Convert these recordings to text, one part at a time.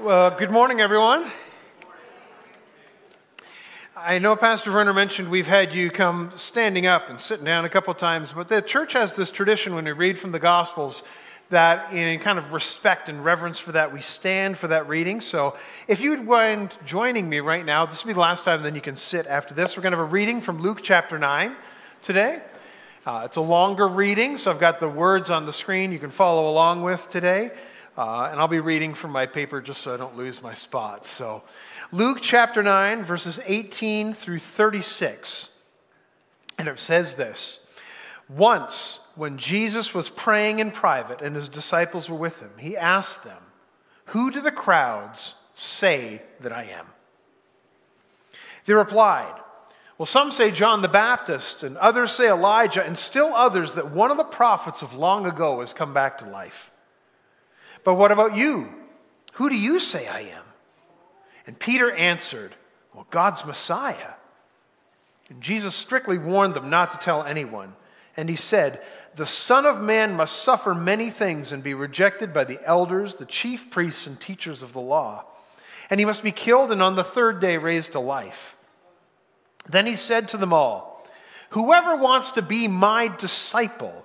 Well, good morning, everyone. I know Pastor Werner mentioned we've had you come standing up and sitting down a couple times, but the church has this tradition when we read from the Gospels that, in kind of respect and reverence for that, we stand for that reading. So if you would mind joining me right now, this will be the last time, then you can sit after this. We're going to have a reading from Luke chapter 9 today. Uh, it's a longer reading, so I've got the words on the screen you can follow along with today. Uh, and I'll be reading from my paper just so I don't lose my spot. So, Luke chapter 9, verses 18 through 36. And it says this Once, when Jesus was praying in private and his disciples were with him, he asked them, Who do the crowds say that I am? They replied, Well, some say John the Baptist, and others say Elijah, and still others that one of the prophets of long ago has come back to life. But what about you? Who do you say I am? And Peter answered, Well, God's Messiah. And Jesus strictly warned them not to tell anyone. And he said, The Son of Man must suffer many things and be rejected by the elders, the chief priests, and teachers of the law. And he must be killed and on the third day raised to life. Then he said to them all, Whoever wants to be my disciple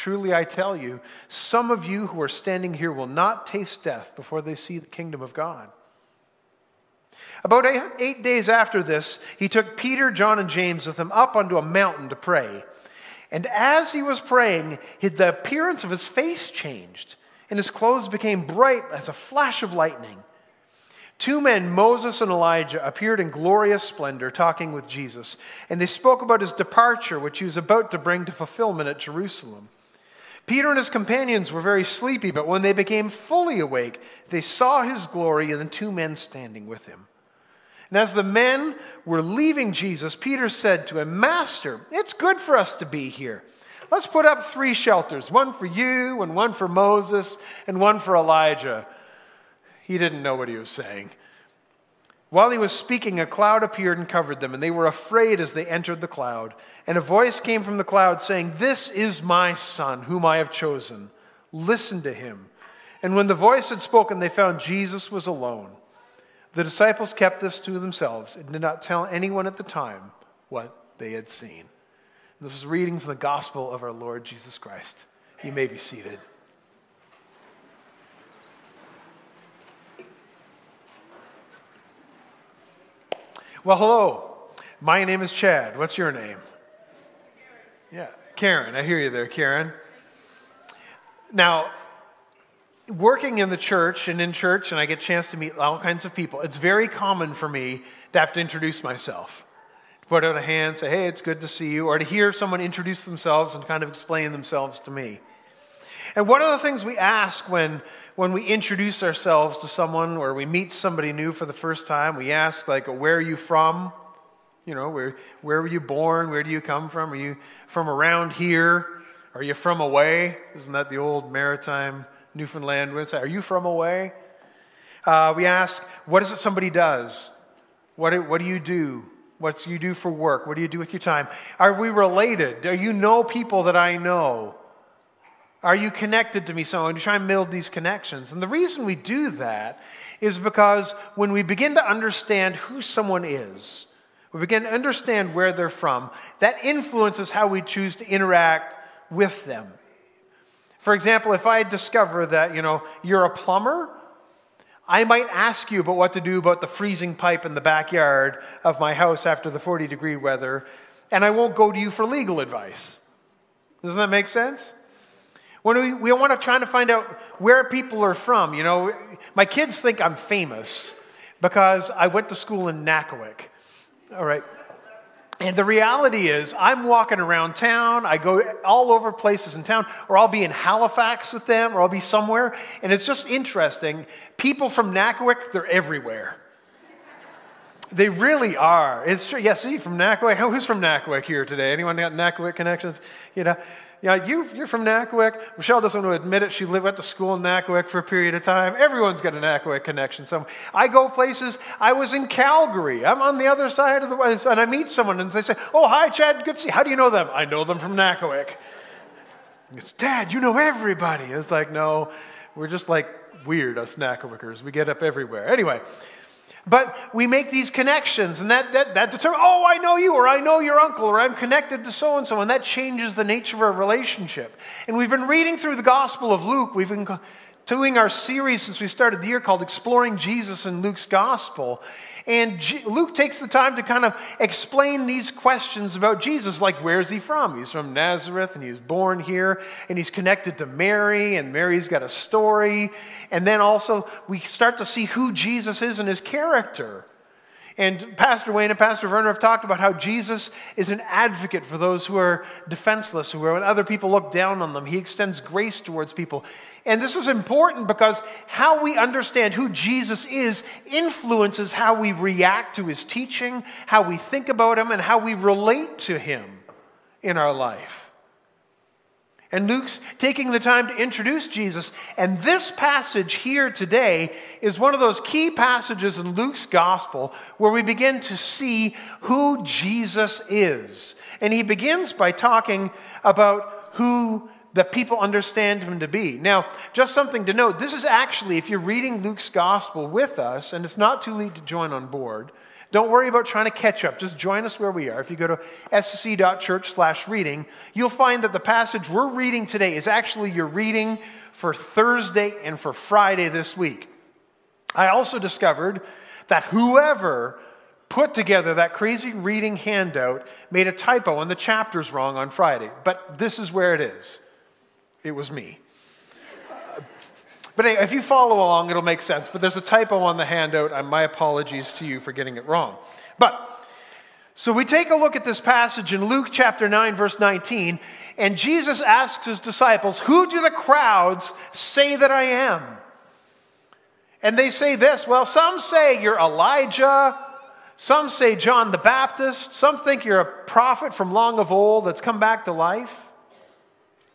Truly, I tell you, some of you who are standing here will not taste death before they see the kingdom of God. About eight days after this, he took Peter, John, and James with him up onto a mountain to pray. And as he was praying, the appearance of his face changed, and his clothes became bright as a flash of lightning. Two men, Moses and Elijah, appeared in glorious splendor talking with Jesus, and they spoke about his departure, which he was about to bring to fulfillment at Jerusalem. Peter and his companions were very sleepy, but when they became fully awake, they saw his glory and the two men standing with him. And as the men were leaving Jesus, Peter said to him, Master, it's good for us to be here. Let's put up three shelters one for you, and one for Moses, and one for Elijah. He didn't know what he was saying. While he was speaking, a cloud appeared and covered them, and they were afraid as they entered the cloud. And a voice came from the cloud saying, This is my son, whom I have chosen. Listen to him. And when the voice had spoken, they found Jesus was alone. The disciples kept this to themselves and did not tell anyone at the time what they had seen. This is reading from the gospel of our Lord Jesus Christ. You may be seated. Well, hello. My name is Chad. What's your name? Yeah, Karen. I hear you there, Karen. Now, working in the church and in church, and I get a chance to meet all kinds of people, it's very common for me to have to introduce myself. To put out a hand, say, hey, it's good to see you, or to hear someone introduce themselves and kind of explain themselves to me. And one of the things we ask when, when we introduce ourselves to someone or we meet somebody new for the first time, we ask, like, where are you from? You know, where, where were you born? Where do you come from? Are you from around here? Are you from away? Isn't that the old maritime Newfoundland? Are you from away? Uh, we ask, what is it somebody does? What, what do you do? What do you do for work? What do you do with your time? Are we related? Do you know people that I know? Are you connected to me? So we try and build these connections. And the reason we do that is because when we begin to understand who someone is, we begin to understand where they're from, that influences how we choose to interact with them. For example, if I discover that, you know, you're a plumber, I might ask you about what to do about the freezing pipe in the backyard of my house after the 40 degree weather, and I won't go to you for legal advice. Doesn't that make sense? When we, we want to try to find out where people are from, you know, my kids think I'm famous because I went to school in Nackawic. All right. And the reality is, I'm walking around town. I go all over places in town, or I'll be in Halifax with them, or I'll be somewhere. And it's just interesting. People from Nackawic, they're everywhere. They really are. It's true. Yeah, see, from Nackawic. Who's from Nackawic here today? Anyone got Nackawic connections? You know, yeah, you, you're from Nackawic. Michelle doesn't want to admit it. She lived, went to school in Nackawic for a period of time. Everyone's got a Nackawic connection. So I go places. I was in Calgary. I'm on the other side of the west, and I meet someone, and they say, "Oh, hi, Chad. Good to see. you. How do you know them? I know them from Nackawic." It's Dad. You know everybody. It's like, no, we're just like weird us Nackawickers. We get up everywhere. Anyway. But we make these connections, and that, that, that determines, oh, I know you, or I know your uncle, or I'm connected to so and so, and that changes the nature of our relationship. And we've been reading through the Gospel of Luke. We've been doing our series since we started the year called Exploring Jesus in Luke's Gospel. And G- Luke takes the time to kind of explain these questions about Jesus, like where's he from? He's from Nazareth and he was born here and he's connected to Mary and Mary's got a story. And then also we start to see who Jesus is and his character. And Pastor Wayne and Pastor Werner have talked about how Jesus is an advocate for those who are defenseless, who are when other people look down on them. He extends grace towards people. And this is important because how we understand who Jesus is influences how we react to his teaching, how we think about him, and how we relate to him in our life. And Luke's taking the time to introduce Jesus. And this passage here today is one of those key passages in Luke's gospel where we begin to see who Jesus is. And he begins by talking about who the people understand him to be. Now, just something to note this is actually, if you're reading Luke's gospel with us, and it's not too late to join on board, don't worry about trying to catch up. Just join us where we are. If you go to scc.church slash reading, you'll find that the passage we're reading today is actually your reading for Thursday and for Friday this week. I also discovered that whoever put together that crazy reading handout made a typo and the chapter's wrong on Friday. But this is where it is. It was me. But if you follow along, it'll make sense. But there's a typo on the handout, and my apologies to you for getting it wrong. But so we take a look at this passage in Luke chapter 9, verse 19, and Jesus asks his disciples, Who do the crowds say that I am? And they say this well, some say you're Elijah, some say John the Baptist, some think you're a prophet from long of old that's come back to life.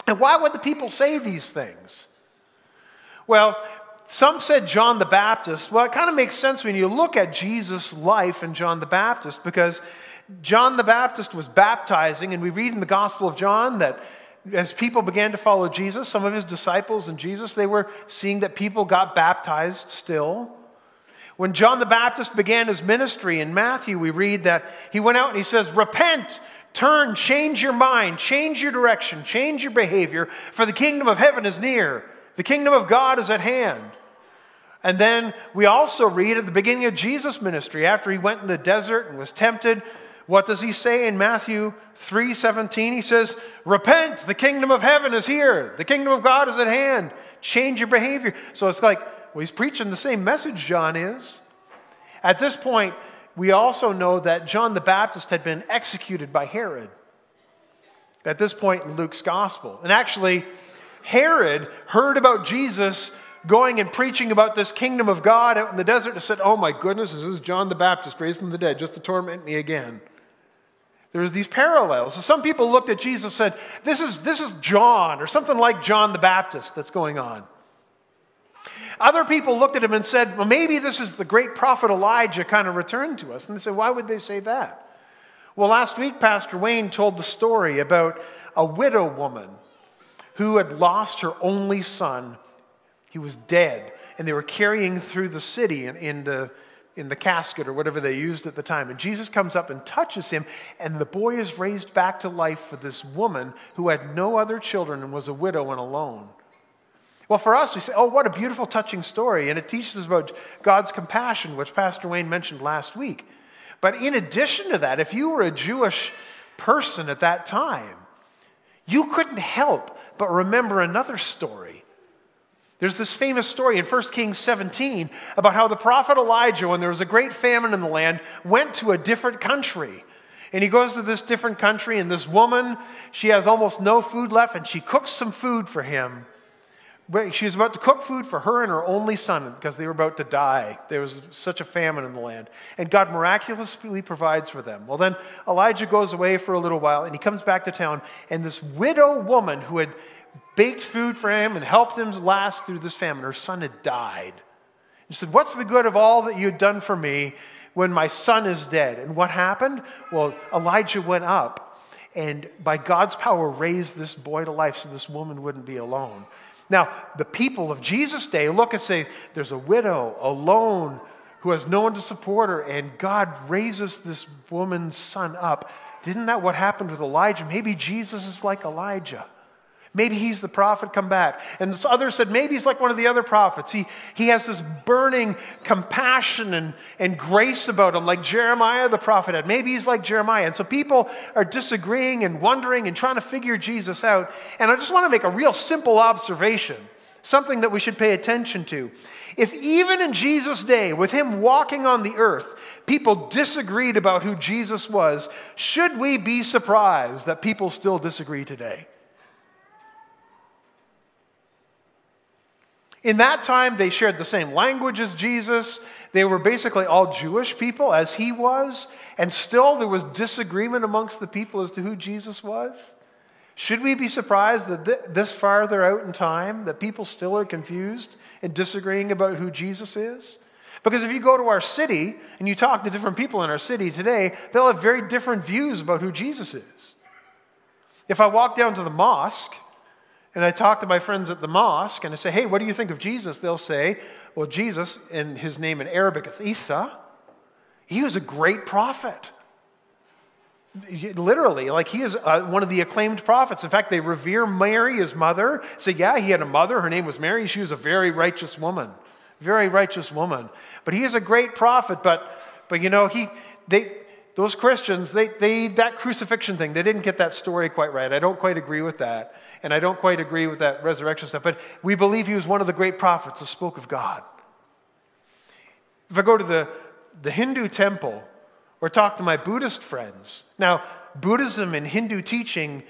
And why would the people say these things? Well, some said John the Baptist. Well, it kind of makes sense when you look at Jesus' life and John the Baptist because John the Baptist was baptizing, and we read in the Gospel of John that as people began to follow Jesus, some of his disciples and Jesus, they were seeing that people got baptized still. When John the Baptist began his ministry in Matthew, we read that he went out and he says, Repent, turn, change your mind, change your direction, change your behavior, for the kingdom of heaven is near. The kingdom of God is at hand. And then we also read at the beginning of Jesus' ministry, after he went in the desert and was tempted, what does he say in Matthew 3:17? He says, "Repent, the kingdom of heaven is here. The kingdom of God is at hand. Change your behavior." So it's like, well, he's preaching the same message John is. At this point, we also know that John the Baptist had been executed by Herod. At this point in Luke's gospel. And actually, Herod heard about Jesus going and preaching about this kingdom of God out in the desert and said, Oh my goodness, this is John the Baptist raised from the dead just to torment me again. There's these parallels. So some people looked at Jesus and said, this is, this is John, or something like John the Baptist that's going on. Other people looked at him and said, Well, maybe this is the great prophet Elijah kind of returned to us. And they said, Why would they say that? Well, last week, Pastor Wayne told the story about a widow woman who had lost her only son. He was dead, and they were carrying through the city in, in, the, in the casket or whatever they used at the time. And Jesus comes up and touches him, and the boy is raised back to life for this woman who had no other children and was a widow and alone. Well, for us, we say, oh, what a beautiful, touching story. And it teaches us about God's compassion, which Pastor Wayne mentioned last week. But in addition to that, if you were a Jewish person at that time, you couldn't help but remember another story. There's this famous story in 1 Kings 17 about how the prophet Elijah, when there was a great famine in the land, went to a different country. And he goes to this different country, and this woman, she has almost no food left, and she cooks some food for him. She was about to cook food for her and her only son because they were about to die. There was such a famine in the land. And God miraculously provides for them. Well, then Elijah goes away for a little while and he comes back to town. And this widow woman who had baked food for him and helped him last through this famine, her son had died. He said, What's the good of all that you had done for me when my son is dead? And what happened? Well, Elijah went up and by God's power raised this boy to life so this woman wouldn't be alone. Now, the people of Jesus' day look and say, There's a widow alone who has no one to support her, and God raises this woman's son up. Isn't that what happened with Elijah? Maybe Jesus is like Elijah. Maybe he's the prophet come back. And others said, maybe he's like one of the other prophets. He, he has this burning compassion and, and grace about him, like Jeremiah the prophet had. Maybe he's like Jeremiah. And so people are disagreeing and wondering and trying to figure Jesus out. And I just want to make a real simple observation, something that we should pay attention to. If even in Jesus' day, with him walking on the earth, people disagreed about who Jesus was, should we be surprised that people still disagree today? In that time, they shared the same language as Jesus. They were basically all Jewish people, as he was. And still, there was disagreement amongst the people as to who Jesus was. Should we be surprised that th- this farther out in time, that people still are confused and disagreeing about who Jesus is? Because if you go to our city and you talk to different people in our city today, they'll have very different views about who Jesus is. If I walk down to the mosque and I talk to my friends at the mosque and I say, hey, what do you think of Jesus? They'll say, well, Jesus, and his name in Arabic is Isa, he was a great prophet. Literally, like he is uh, one of the acclaimed prophets. In fact, they revere Mary, his mother. Say, yeah, he had a mother. Her name was Mary. She was a very righteous woman. Very righteous woman. But he is a great prophet. But, but you know, he, they, those Christians, they, they, that crucifixion thing, they didn't get that story quite right. I don't quite agree with that and I don't quite agree with that resurrection stuff, but we believe he was one of the great prophets that spoke of God. If I go to the, the Hindu temple or talk to my Buddhist friends, now, Buddhism and Hindu teaching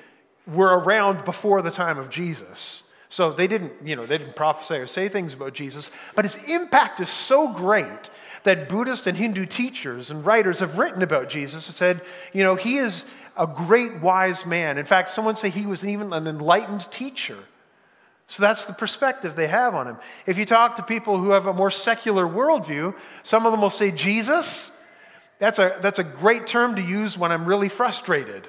were around before the time of Jesus. So they didn't, you know, they didn't prophesy or say things about Jesus, but his impact is so great that Buddhist and Hindu teachers and writers have written about Jesus and said, you know, he is a great wise man. In fact, someone say he was even an enlightened teacher. So that's the perspective they have on him. If you talk to people who have a more secular worldview, some of them will say, Jesus, that's a, that's a great term to use when I'm really frustrated.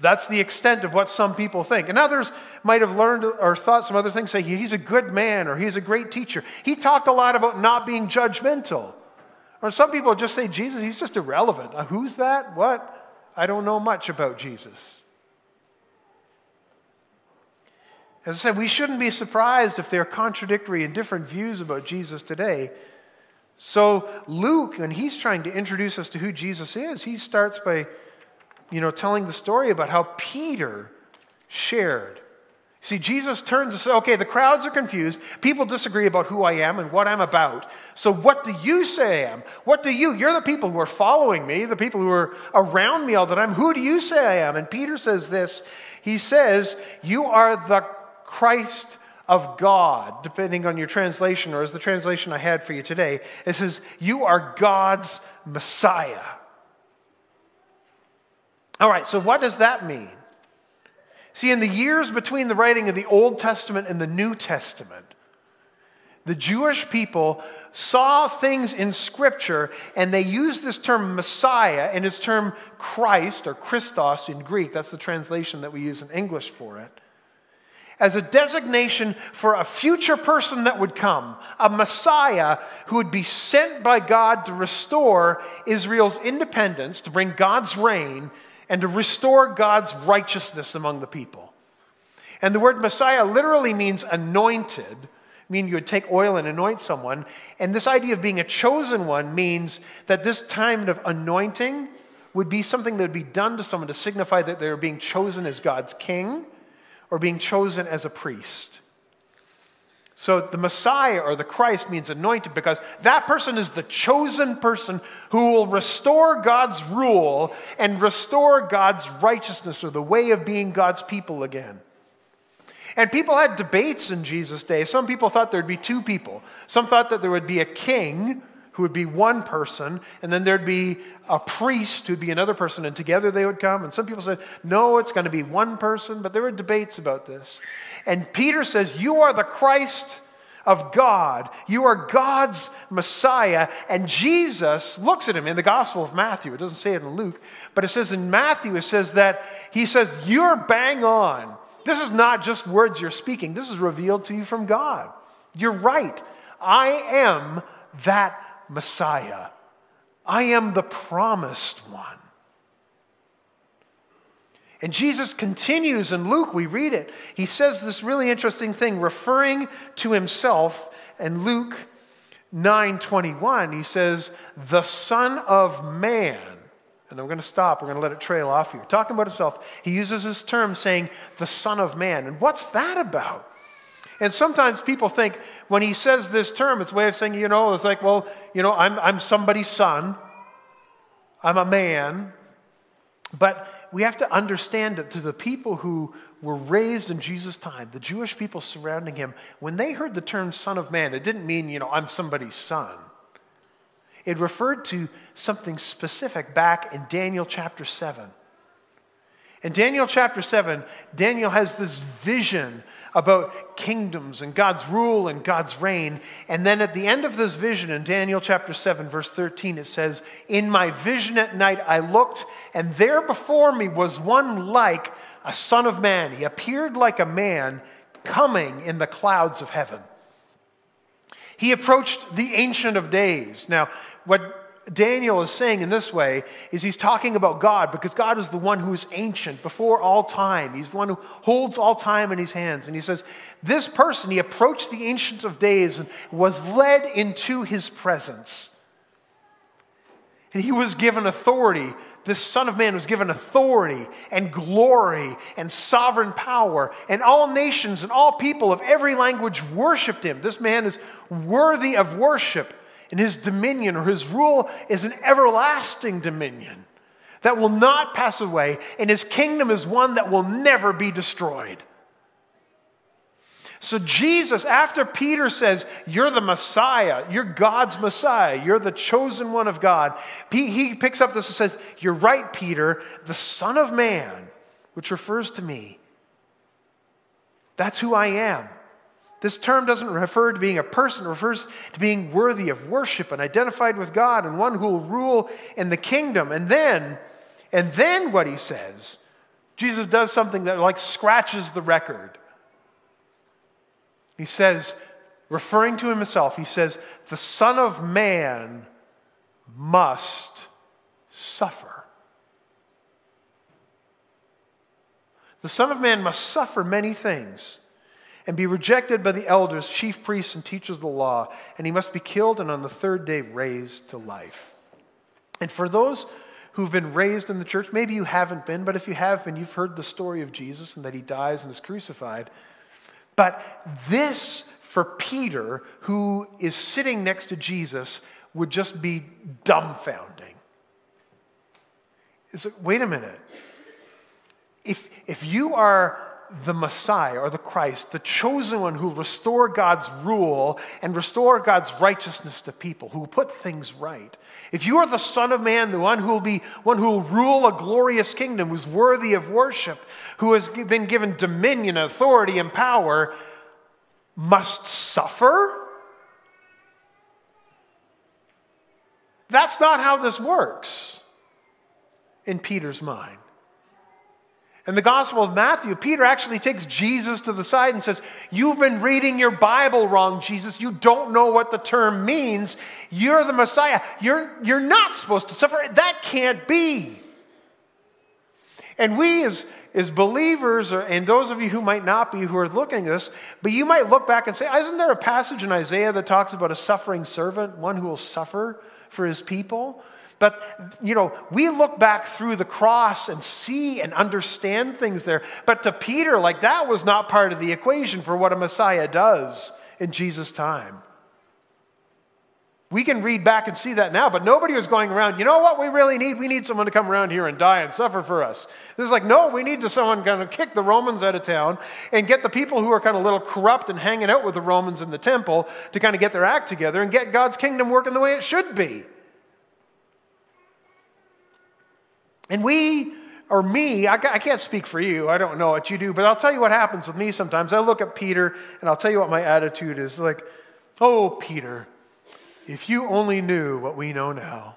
That's the extent of what some people think. And others might have learned or thought some other things, say he's a good man or he's a great teacher. He talked a lot about not being judgmental. Or some people just say, Jesus, he's just irrelevant. Who's that? What? I don't know much about Jesus. As I said, we shouldn't be surprised if there are contradictory and different views about Jesus today. So, Luke, when he's trying to introduce us to who Jesus is, he starts by, you know, telling the story about how Peter shared See, Jesus turns and says, okay, the crowds are confused. People disagree about who I am and what I'm about. So, what do you say I am? What do you? You're the people who are following me, the people who are around me all the time. Who do you say I am? And Peter says this He says, You are the Christ of God, depending on your translation, or as the translation I had for you today. It says, You are God's Messiah. All right, so what does that mean? See, in the years between the writing of the Old Testament and the New Testament, the Jewish people saw things in Scripture and they used this term Messiah and its term Christ or Christos in Greek, that's the translation that we use in English for it, as a designation for a future person that would come, a Messiah who would be sent by God to restore Israel's independence, to bring God's reign and to restore God's righteousness among the people. And the word Messiah literally means anointed, meaning you would take oil and anoint someone. And this idea of being a chosen one means that this time of anointing would be something that would be done to someone to signify that they're being chosen as God's king or being chosen as a priest. So the Messiah or the Christ means anointed because that person is the chosen person who will restore God's rule and restore God's righteousness or the way of being God's people again. And people had debates in Jesus' day. Some people thought there'd be two people. Some thought that there would be a king who would be one person, and then there'd be a priest who'd be another person, and together they would come. And some people said, no, it's going to be one person, but there were debates about this. And Peter says, You are the Christ of God. You are God's Messiah. And Jesus looks at him in the Gospel of Matthew. It doesn't say it in Luke, but it says in Matthew, it says that he says, You're bang on. This is not just words you're speaking, this is revealed to you from God. You're right. I am that Messiah. I am the promised one. And Jesus continues in Luke, we read it. He says this really interesting thing, referring to himself in Luke 9:21. He says, "The Son of Man." And then we're going to stop. We're going to let it trail off here. Talking about himself, he uses this term saying, the Son of Man. And what's that about? And sometimes people think when he says this term, it's a way of saying, you know, it's like, well, you know, I'm, I'm somebody's son, I'm a man. But we have to understand that to the people who were raised in Jesus' time, the Jewish people surrounding him, when they heard the term Son of Man, it didn't mean, you know, I'm somebody's son. It referred to something specific back in Daniel chapter 7. In Daniel chapter 7, Daniel has this vision about kingdoms and God's rule and God's reign. And then at the end of this vision, in Daniel chapter 7, verse 13, it says, In my vision at night I looked, and there before me was one like a son of man. He appeared like a man coming in the clouds of heaven. He approached the Ancient of Days. Now, Daniel is saying in this way is he's talking about God because God is the one who is ancient before all time. He's the one who holds all time in his hands. And he says, This person, he approached the Ancient of Days and was led into his presence. And he was given authority. This Son of Man was given authority and glory and sovereign power. And all nations and all people of every language worshiped him. This man is worthy of worship and his dominion or his rule is an everlasting dominion that will not pass away, and his kingdom is one that will never be destroyed. So, Jesus, after Peter says, You're the Messiah, you're God's Messiah, you're the chosen one of God, he picks up this and says, You're right, Peter, the Son of Man, which refers to me. That's who I am. This term doesn't refer to being a person, it refers to being worthy of worship and identified with God and one who will rule in the kingdom. And then, and then what he says, Jesus does something that like scratches the record. He says, referring to himself, he says, the Son of Man must suffer. The Son of Man must suffer many things and be rejected by the elders, chief priests, and teachers of the law, and he must be killed and on the third day raised to life. And for those who've been raised in the church, maybe you haven't been, but if you have been, you've heard the story of Jesus and that he dies and is crucified. But this, for Peter, who is sitting next to Jesus, would just be dumbfounding. It's like, wait a minute. If, if you are the Messiah or the Christ, the chosen one who will restore God's rule and restore God's righteousness to people, who will put things right. If you are the Son of Man, the one who will be one who will rule a glorious kingdom, who's worthy of worship, who has been given dominion, authority, and power, must suffer? That's not how this works in Peter's mind. In the Gospel of Matthew, Peter actually takes Jesus to the side and says, You've been reading your Bible wrong, Jesus. You don't know what the term means. You're the Messiah. You're, you're not supposed to suffer. That can't be. And we, as, as believers, or, and those of you who might not be who are looking at this, but you might look back and say, Isn't there a passage in Isaiah that talks about a suffering servant, one who will suffer for his people? But, you know, we look back through the cross and see and understand things there. But to Peter, like that was not part of the equation for what a Messiah does in Jesus' time. We can read back and see that now, but nobody was going around, you know what we really need? We need someone to come around here and die and suffer for us. This is like, no, we need to someone kind of kick the Romans out of town and get the people who are kind of a little corrupt and hanging out with the Romans in the temple to kind of get their act together and get God's kingdom working the way it should be. And we, or me, I, I can't speak for you, I don't know what you do, but I'll tell you what happens with me sometimes. I look at Peter and I'll tell you what my attitude is like, oh, Peter, if you only knew what we know now.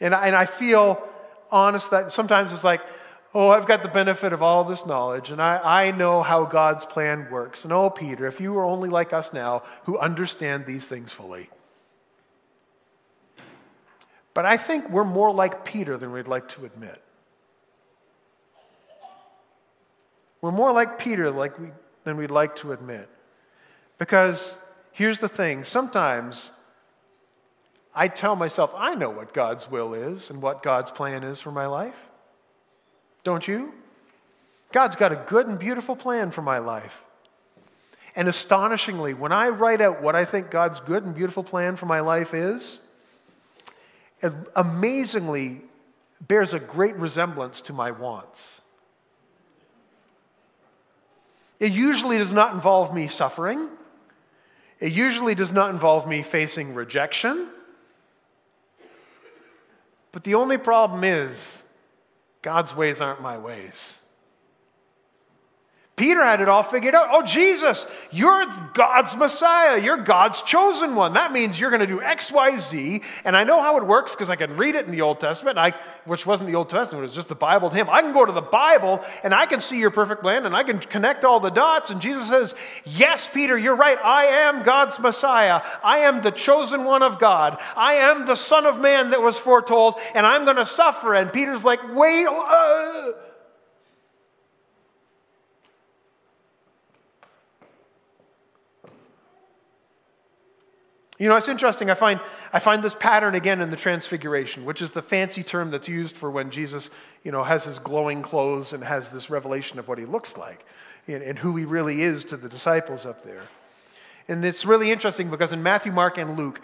And I, and I feel honest that sometimes it's like, oh, I've got the benefit of all this knowledge and I, I know how God's plan works. And oh, Peter, if you were only like us now who understand these things fully. But I think we're more like Peter than we'd like to admit. We're more like Peter like we, than we'd like to admit. Because here's the thing sometimes I tell myself, I know what God's will is and what God's plan is for my life. Don't you? God's got a good and beautiful plan for my life. And astonishingly, when I write out what I think God's good and beautiful plan for my life is, it amazingly bears a great resemblance to my wants. It usually does not involve me suffering. It usually does not involve me facing rejection. But the only problem is, God's ways aren't my ways. Peter had it all figured out. Oh, Jesus, you're God's Messiah. You're God's chosen one. That means you're going to do X, Y, Z. And I know how it works because I can read it in the Old Testament, I, which wasn't the Old Testament, it was just the Bible to him. I can go to the Bible and I can see your perfect plan and I can connect all the dots. And Jesus says, Yes, Peter, you're right. I am God's Messiah. I am the chosen one of God. I am the Son of Man that was foretold, and I'm going to suffer. And Peter's like, Wait. Uh, You know, it's interesting. I find, I find this pattern again in the Transfiguration, which is the fancy term that's used for when Jesus, you know, has his glowing clothes and has this revelation of what he looks like and, and who he really is to the disciples up there. And it's really interesting because in Matthew, Mark, and Luke,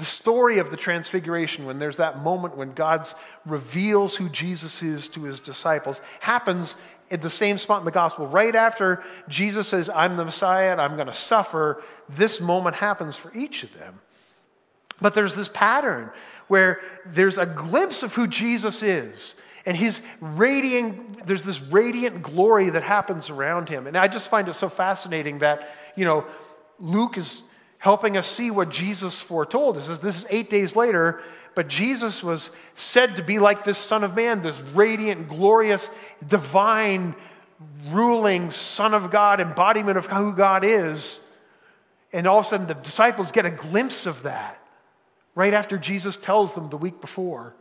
the story of the Transfiguration, when there's that moment when God reveals who Jesus is to his disciples, happens at the same spot in the gospel. Right after Jesus says, I'm the Messiah and I'm going to suffer, this moment happens for each of them. But there's this pattern where there's a glimpse of who Jesus is. And his radiant, there's this radiant glory that happens around him. And I just find it so fascinating that, you know, Luke is helping us see what Jesus foretold. It says this is eight days later, but Jesus was said to be like this Son of Man, this radiant, glorious, divine, ruling Son of God, embodiment of who God is. And all of a sudden, the disciples get a glimpse of that right after Jesus tells them the week before.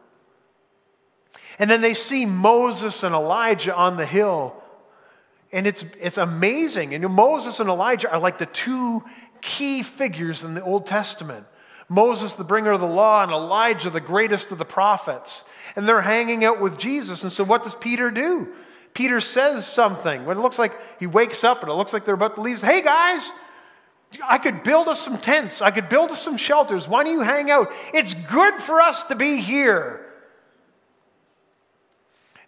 And then they see Moses and Elijah on the hill. And it's, it's amazing. And Moses and Elijah are like the two key figures in the Old Testament. Moses, the bringer of the law, and Elijah, the greatest of the prophets. And they're hanging out with Jesus. And so, what does Peter do? Peter says something. When it looks like he wakes up and it looks like they're about to leave, hey guys, I could build us some tents. I could build us some shelters. Why don't you hang out? It's good for us to be here.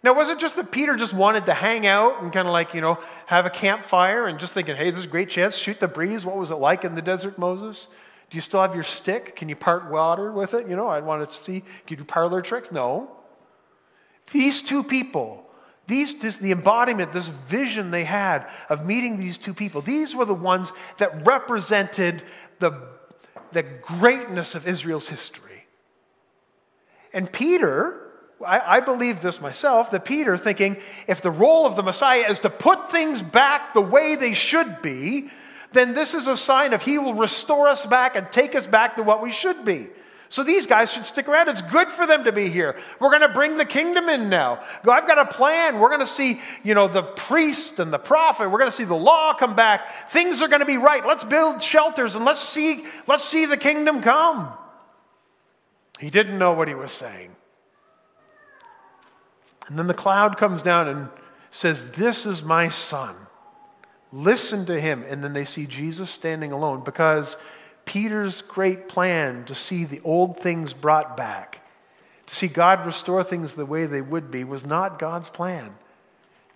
Now, was it just that Peter just wanted to hang out and kind of like, you know, have a campfire and just thinking, hey, this is a great chance, shoot the breeze? What was it like in the desert, Moses? Do you still have your stick? Can you part water with it? You know, I wanted to see, can you do parlor tricks? No. These two people, these, this, the embodiment, this vision they had of meeting these two people, these were the ones that represented the, the greatness of Israel's history. And Peter, I, I, believe this myself, that Peter, thinking if the role of the Messiah is to put things back the way they should be, then this is a sign of He will restore us back and take us back to what we should be. So these guys should stick around. It's good for them to be here. We're going to bring the kingdom in now. Go, I've got a plan. We're going to see, you know, the priest and the prophet. We're going to see the law come back. Things are going to be right. Let's build shelters and let's see, let's see the kingdom come. He didn't know what he was saying. And then the cloud comes down and says, This is my son Listen to him. And then they see Jesus standing alone because Peter's great plan to see the old things brought back, to see God restore things the way they would be, was not God's plan.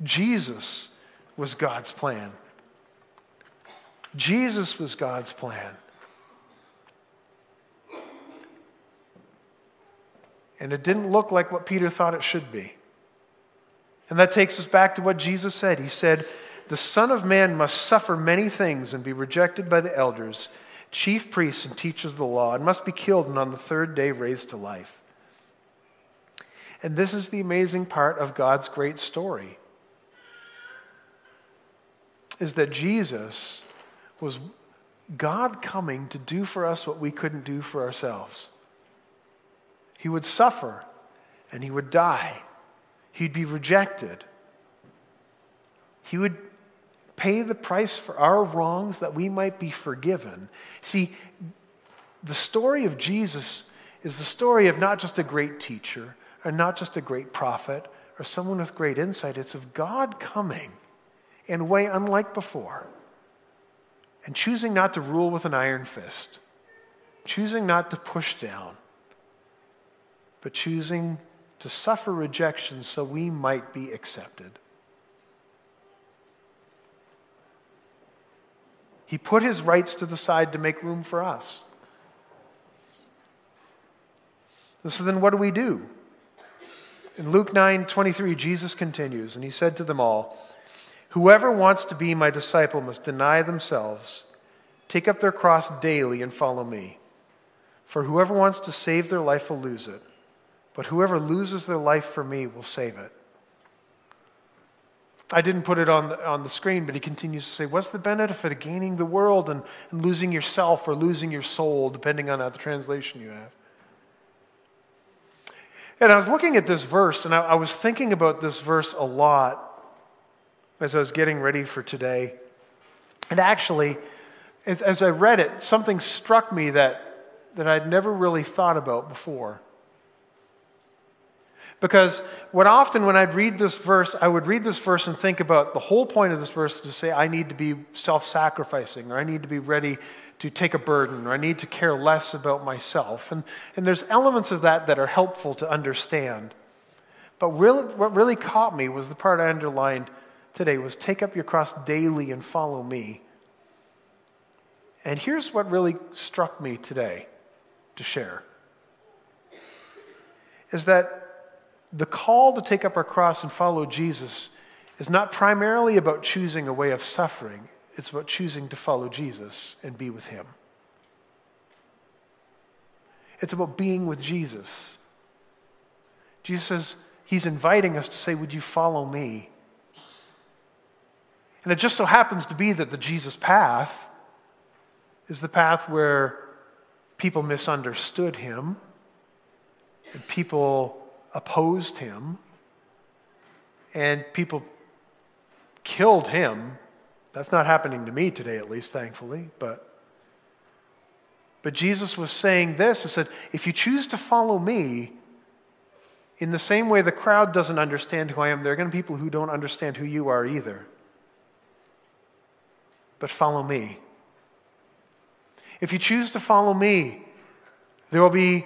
Jesus was God's plan. Jesus was God's plan. And it didn't look like what Peter thought it should be. And that takes us back to what Jesus said. He said, The Son of Man must suffer many things and be rejected by the elders, chief priests, and teachers of the law, and must be killed and on the third day raised to life. And this is the amazing part of God's great story is that Jesus was God coming to do for us what we couldn't do for ourselves. He would suffer and he would die. He'd be rejected. He would pay the price for our wrongs that we might be forgiven. See, the story of Jesus is the story of not just a great teacher or not just a great prophet or someone with great insight. It's of God coming in a way unlike before and choosing not to rule with an iron fist, choosing not to push down, but choosing to suffer rejection so we might be accepted. He put his rights to the side to make room for us. So then what do we do? In Luke 9 23, Jesus continues, and he said to them all, Whoever wants to be my disciple must deny themselves, take up their cross daily, and follow me. For whoever wants to save their life will lose it, but whoever loses their life for me will save it. I didn't put it on the, on the screen, but he continues to say, What's the benefit of gaining the world and, and losing yourself or losing your soul, depending on how the translation you have? And I was looking at this verse, and I, I was thinking about this verse a lot as I was getting ready for today. And actually, as I read it, something struck me that, that I'd never really thought about before. Because what often when I'd read this verse, I would read this verse and think about the whole point of this verse to say, I need to be self sacrificing, or I need to be ready to take a burden, or I need to care less about myself. And, and there's elements of that that are helpful to understand. But really, what really caught me was the part I underlined today was take up your cross daily and follow me. And here's what really struck me today to share is that the call to take up our cross and follow Jesus is not primarily about choosing a way of suffering, it's about choosing to follow Jesus and be with Him. It's about being with Jesus. Jesus says, He's inviting us to say, Would you follow me? And it just so happens to be that the Jesus path is the path where people misunderstood him and people opposed him and people killed him. That's not happening to me today, at least, thankfully. But, but Jesus was saying this He said, if you choose to follow me, in the same way the crowd doesn't understand who I am, there are going to be people who don't understand who you are either but follow me. If you choose to follow me, there will be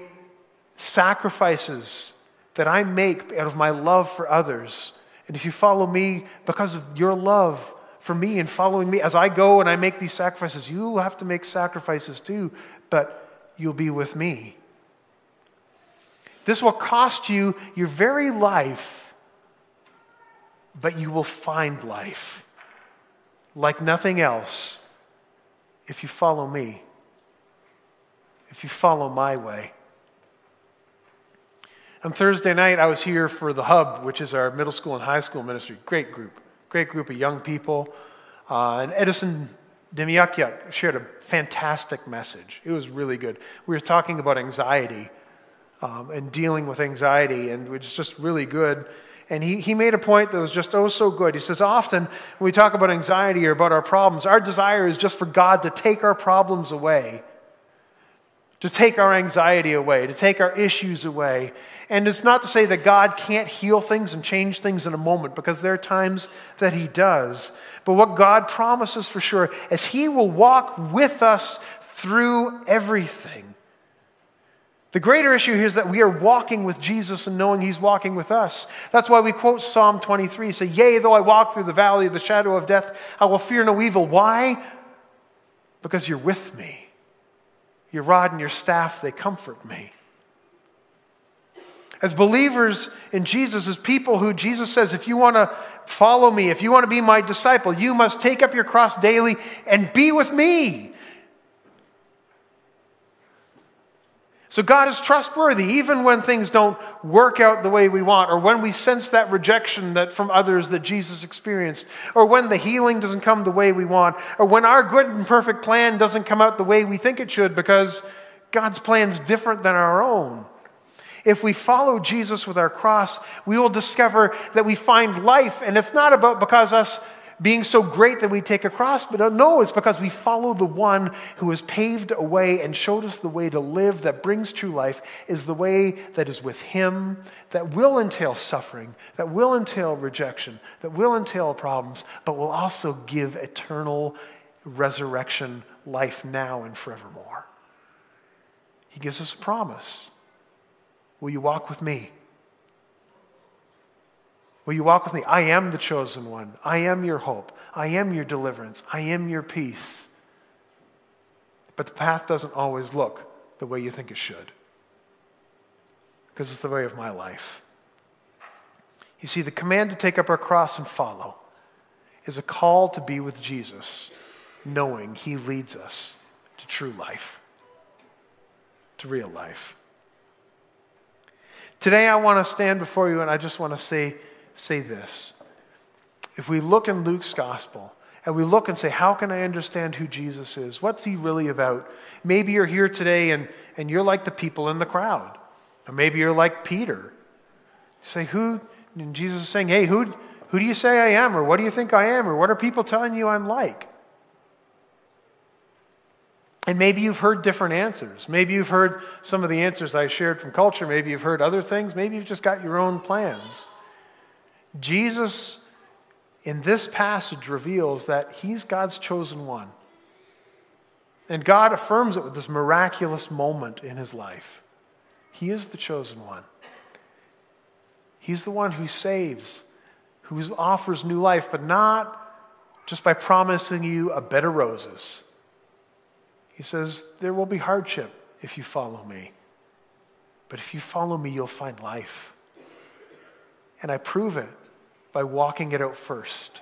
sacrifices that I make out of my love for others. And if you follow me because of your love for me and following me, as I go and I make these sacrifices, you'll have to make sacrifices too, but you'll be with me. This will cost you your very life, but you will find life like nothing else if you follow me, if you follow my way. On Thursday night, I was here for the Hub, which is our middle school and high school ministry. Great group, great group of young people. Uh, and Edison Demiakiak shared a fantastic message. It was really good. We were talking about anxiety um, and dealing with anxiety, and it was just really good. And he, he made a point that was just oh so good. He says, Often when we talk about anxiety or about our problems, our desire is just for God to take our problems away, to take our anxiety away, to take our issues away. And it's not to say that God can't heal things and change things in a moment, because there are times that He does. But what God promises for sure is He will walk with us through everything. The greater issue here is that we are walking with Jesus and knowing He's walking with us. That's why we quote Psalm 23 say, Yea, though I walk through the valley of the shadow of death, I will fear no evil. Why? Because you're with me. Your rod and your staff, they comfort me. As believers in Jesus, as people who Jesus says, if you want to follow me, if you want to be my disciple, you must take up your cross daily and be with me. So God is trustworthy even when things don't work out the way we want, or when we sense that rejection that from others that Jesus experienced, or when the healing doesn't come the way we want, or when our good and perfect plan doesn't come out the way we think it should because God's plan is different than our own. If we follow Jesus with our cross, we will discover that we find life, and it's not about because us being so great that we take a cross, but no, it's because we follow the one who has paved a way and showed us the way to live that brings true life, is the way that is with Him, that will entail suffering, that will entail rejection, that will entail problems, but will also give eternal resurrection life now and forevermore. He gives us a promise. Will you walk with me? Will you walk with me? I am the chosen one. I am your hope. I am your deliverance. I am your peace. But the path doesn't always look the way you think it should because it's the way of my life. You see, the command to take up our cross and follow is a call to be with Jesus, knowing he leads us to true life, to real life. Today, I want to stand before you and I just want to say, say this. If we look in Luke's gospel and we look and say, How can I understand who Jesus is? What's he really about? Maybe you're here today and, and you're like the people in the crowd. Or maybe you're like Peter. You say, Who? And Jesus is saying, Hey, who, who do you say I am? Or what do you think I am? Or what are people telling you I'm like? And maybe you've heard different answers. Maybe you've heard some of the answers I shared from culture. Maybe you've heard other things. Maybe you've just got your own plans. Jesus, in this passage, reveals that he's God's chosen one. And God affirms it with this miraculous moment in his life. He is the chosen one. He's the one who saves, who offers new life, but not just by promising you a bed of roses. He says, There will be hardship if you follow me. But if you follow me, you'll find life. And I prove it by walking it out first,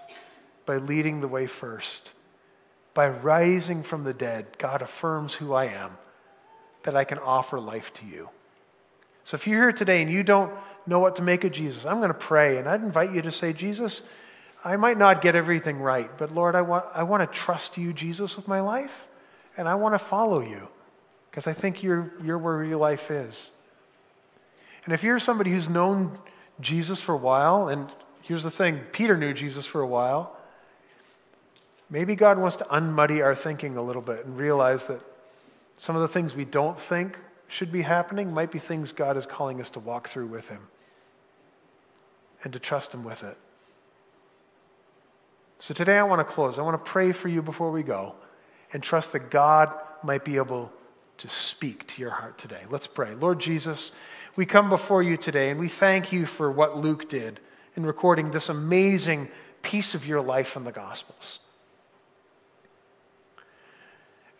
by leading the way first, by rising from the dead. God affirms who I am, that I can offer life to you. So if you're here today and you don't know what to make of Jesus, I'm going to pray, and I'd invite you to say, Jesus, I might not get everything right, but Lord, I want, I want to trust you, Jesus, with my life, and I want to follow you because I think you're, you're where your life is. And if you're somebody who's known Jesus for a while and Here's the thing Peter knew Jesus for a while. Maybe God wants to unmuddy our thinking a little bit and realize that some of the things we don't think should be happening might be things God is calling us to walk through with Him and to trust Him with it. So today I want to close. I want to pray for you before we go and trust that God might be able to speak to your heart today. Let's pray. Lord Jesus, we come before you today and we thank you for what Luke did in recording this amazing piece of your life in the Gospels.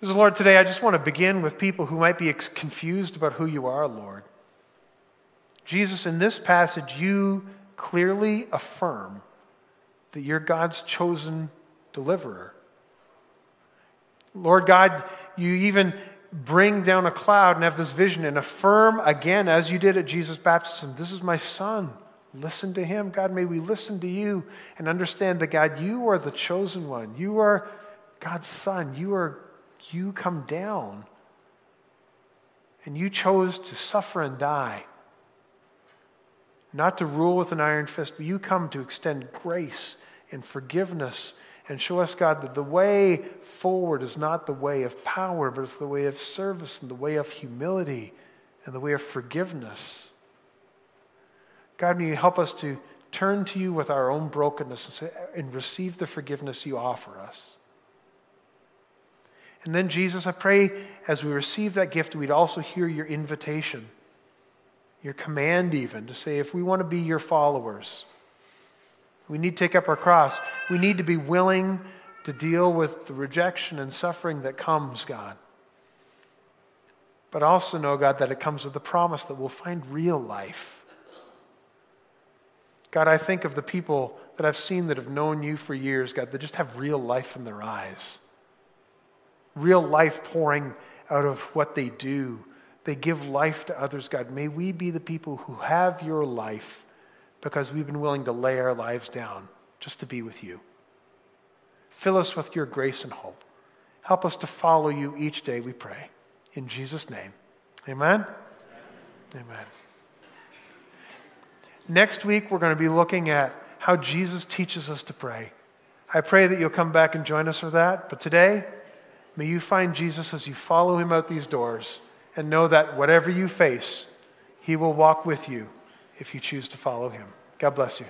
Lord, today I just want to begin with people who might be confused about who you are, Lord. Jesus, in this passage, you clearly affirm that you're God's chosen deliverer. Lord God, you even bring down a cloud and have this vision and affirm again, as you did at Jesus' baptism, this is my son. Listen to him. God, may we listen to you and understand that, God, you are the chosen one. You are God's son. You are, you come down. And you chose to suffer and die. Not to rule with an iron fist, but you come to extend grace and forgiveness and show us, God, that the way forward is not the way of power, but it's the way of service and the way of humility and the way of forgiveness. God, may you help us to turn to you with our own brokenness and, say, and receive the forgiveness you offer us. And then, Jesus, I pray as we receive that gift, we'd also hear your invitation, your command, even to say, if we want to be your followers, we need to take up our cross. We need to be willing to deal with the rejection and suffering that comes, God. But also know, God, that it comes with the promise that we'll find real life. God, I think of the people that I've seen that have known you for years, God, that just have real life in their eyes. Real life pouring out of what they do. They give life to others, God. May we be the people who have your life because we've been willing to lay our lives down just to be with you. Fill us with your grace and hope. Help us to follow you each day, we pray. In Jesus' name. Amen. Amen. Next week, we're going to be looking at how Jesus teaches us to pray. I pray that you'll come back and join us for that. But today, may you find Jesus as you follow him out these doors and know that whatever you face, he will walk with you if you choose to follow him. God bless you.